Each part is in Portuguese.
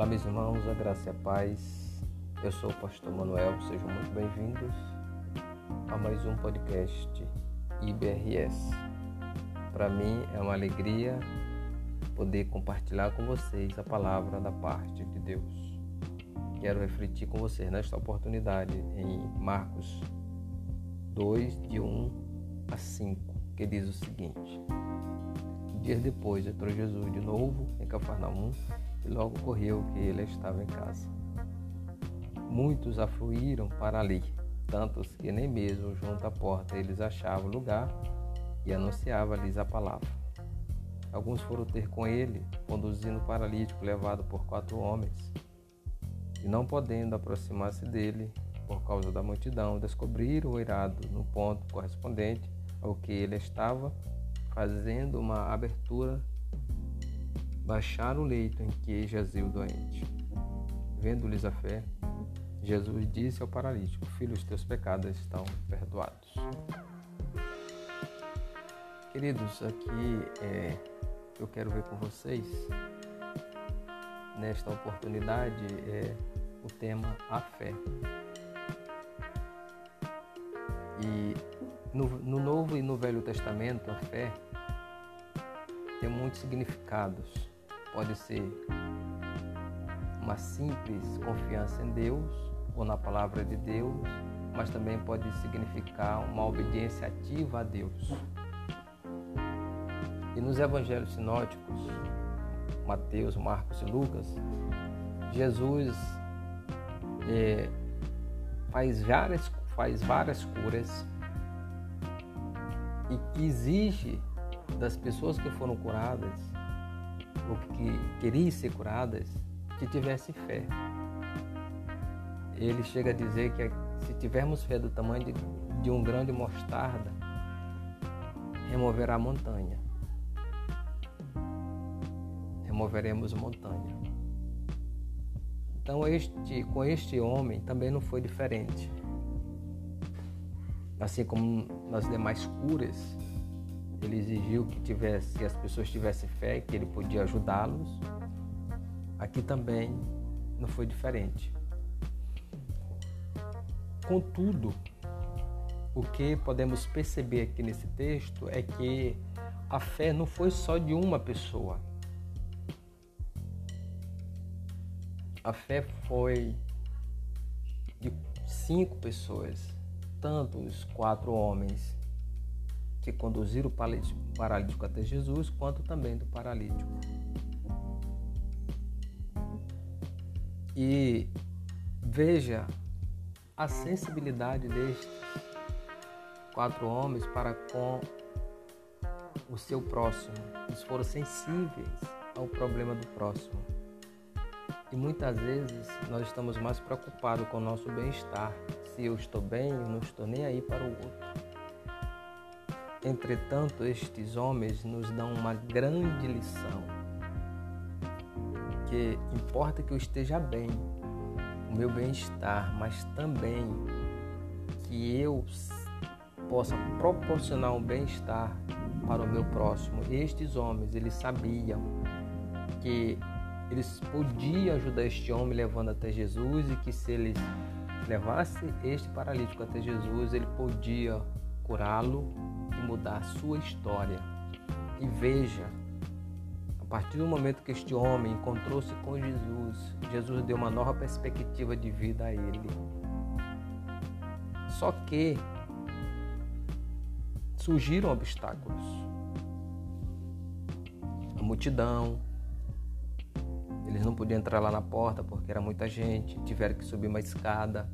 Olá, meus irmãos, a graça e a paz. Eu sou o pastor Manuel, sejam muito bem-vindos a mais um podcast IBRS. Para mim é uma alegria poder compartilhar com vocês a palavra da parte de Deus. Quero refletir com vocês nesta oportunidade em Marcos 2, de 1 a 5, que diz o seguinte: Dias depois entrou Jesus de novo em Cafarnaum logo ocorreu que ele estava em casa. Muitos afluíram para ali, tantos que nem mesmo junto à porta eles achavam lugar e anunciava-lhes a palavra. Alguns foram ter com ele, conduzindo o paralítico levado por quatro homens. E não podendo aproximar-se dele, por causa da multidão, descobriram o irado no ponto correspondente ao que ele estava, fazendo uma abertura baixar o leito em que jazia o doente. Vendo-lhes a fé, Jesus disse ao paralítico: Filho, os teus pecados estão perdoados. Queridos, aqui é, eu quero ver com vocês, nesta oportunidade, é o tema A Fé. E no, no Novo e no Velho Testamento, a fé tem muitos significados pode ser uma simples confiança em Deus ou na palavra de Deus, mas também pode significar uma obediência ativa a Deus. E nos evangelhos sinóticos, Mateus, Marcos e Lucas, Jesus é, faz, várias, faz várias curas e que exige das pessoas que foram curadas ou que queriam ser curadas, que tivesse fé. Ele chega a dizer que se tivermos fé do tamanho de, de um grão de mostarda, removerá a montanha. Removeremos montanha. Então este, com este homem também não foi diferente. Assim como nas demais curas, ele exigiu que tivesse, que as pessoas tivessem fé, que ele podia ajudá-los. Aqui também não foi diferente. Contudo, o que podemos perceber aqui nesse texto é que a fé não foi só de uma pessoa. A fé foi de cinco pessoas, tanto os quatro homens que conduziram o paralítico até Jesus, quanto também do paralítico. E veja a sensibilidade destes quatro homens para com o seu próximo. Eles foram sensíveis ao problema do próximo. E muitas vezes nós estamos mais preocupados com o nosso bem-estar. Se eu estou bem, eu não estou nem aí para o outro. Entretanto, estes homens nos dão uma grande lição. Que importa que eu esteja bem, o meu bem-estar, mas também que eu possa proporcionar um bem-estar para o meu próximo. Estes homens, eles sabiam que eles podiam ajudar este homem levando até Jesus e que se eles levasse este paralítico até Jesus, ele podia curá-lo e mudar sua história. E veja, a partir do momento que este homem encontrou-se com Jesus, Jesus deu uma nova perspectiva de vida a ele. Só que surgiram obstáculos. A multidão, eles não podiam entrar lá na porta porque era muita gente, tiveram que subir uma escada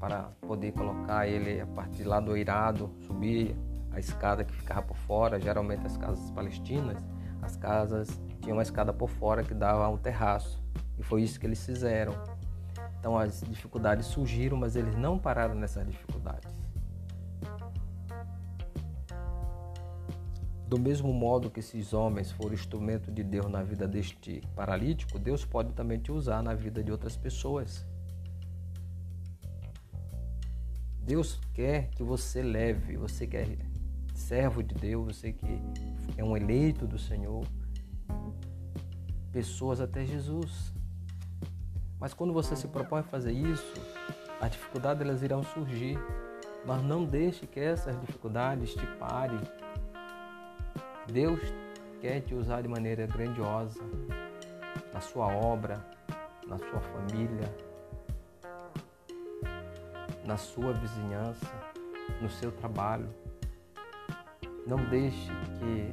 para poder colocar ele a partir lá do eirado, subir a escada que ficava por fora. Geralmente as casas palestinas, as casas tinham uma escada por fora que dava um terraço. E foi isso que eles fizeram. Então as dificuldades surgiram, mas eles não pararam nessas dificuldades. Do mesmo modo que esses homens foram instrumento de Deus na vida deste paralítico, Deus pode também te usar na vida de outras pessoas. Deus quer que você leve, você que é servo de Deus, você que é um eleito do Senhor, pessoas até Jesus. Mas quando você se propõe a fazer isso, as dificuldades elas irão surgir. Mas não deixe que essas dificuldades te parem. Deus quer te usar de maneira grandiosa na sua obra, na sua família, na sua vizinhança, no seu trabalho. Não deixe que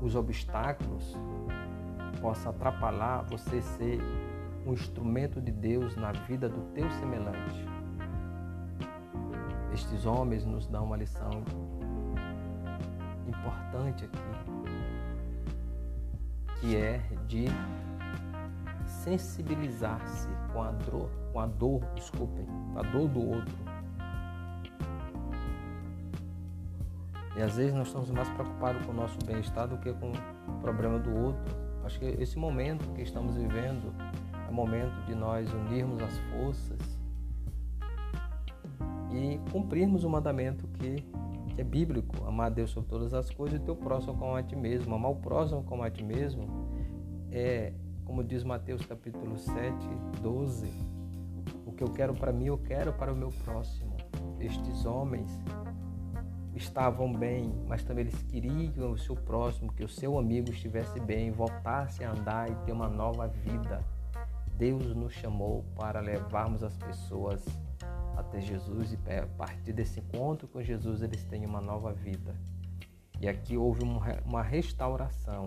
os obstáculos possam atrapalhar você ser um instrumento de Deus na vida do teu semelhante. Estes homens nos dão uma lição importante aqui, que é de sensibilizar-se com a dor, com a dor, desculpem, a dor do outro. E às vezes nós estamos mais preocupados com o nosso bem-estar do que com o problema do outro. Acho que esse momento que estamos vivendo é o momento de nós unirmos as forças e cumprirmos o mandamento que, que é bíblico: amar a Deus sobre todas as coisas e teu próximo como a ti mesmo. Amar o próximo como a ti mesmo é como diz Mateus capítulo 7, 12, o que eu quero para mim, eu quero para o meu próximo. Estes homens estavam bem, mas também eles queriam o seu próximo, que o seu amigo estivesse bem, voltasse a andar e ter uma nova vida. Deus nos chamou para levarmos as pessoas até Jesus e a partir desse encontro com Jesus eles têm uma nova vida. E aqui houve uma restauração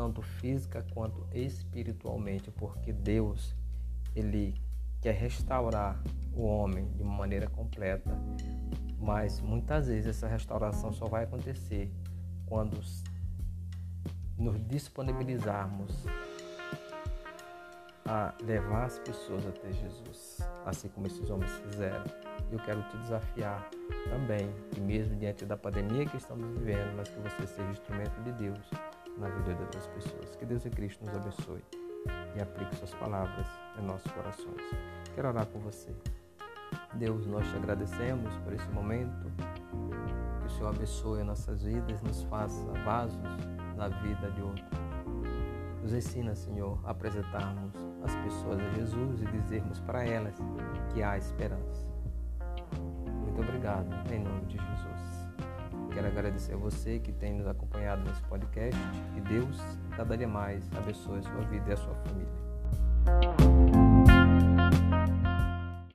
tanto física quanto espiritualmente, porque Deus ele quer restaurar o homem de uma maneira completa, mas muitas vezes essa restauração só vai acontecer quando nos disponibilizarmos a levar as pessoas até Jesus, assim como esses homens fizeram. Eu quero te desafiar também, que mesmo diante da pandemia que estamos vivendo, mas que você seja instrumento de Deus na vida das pessoas. Que Deus e Cristo nos abençoe e aplique suas palavras em nossos corações. Quero orar com você. Deus, nós te agradecemos por esse momento. Que o Senhor abençoe nossas vidas, nos faça vasos na vida de outro. Nos ensina, Senhor, a apresentarmos as pessoas a Jesus e dizermos para elas que há esperança. Muito obrigado, em nome de Jesus. Quero agradecer a você que tem nos acompanhado nesse podcast. Que Deus, cada dia mais, abençoe a sua vida e a sua família.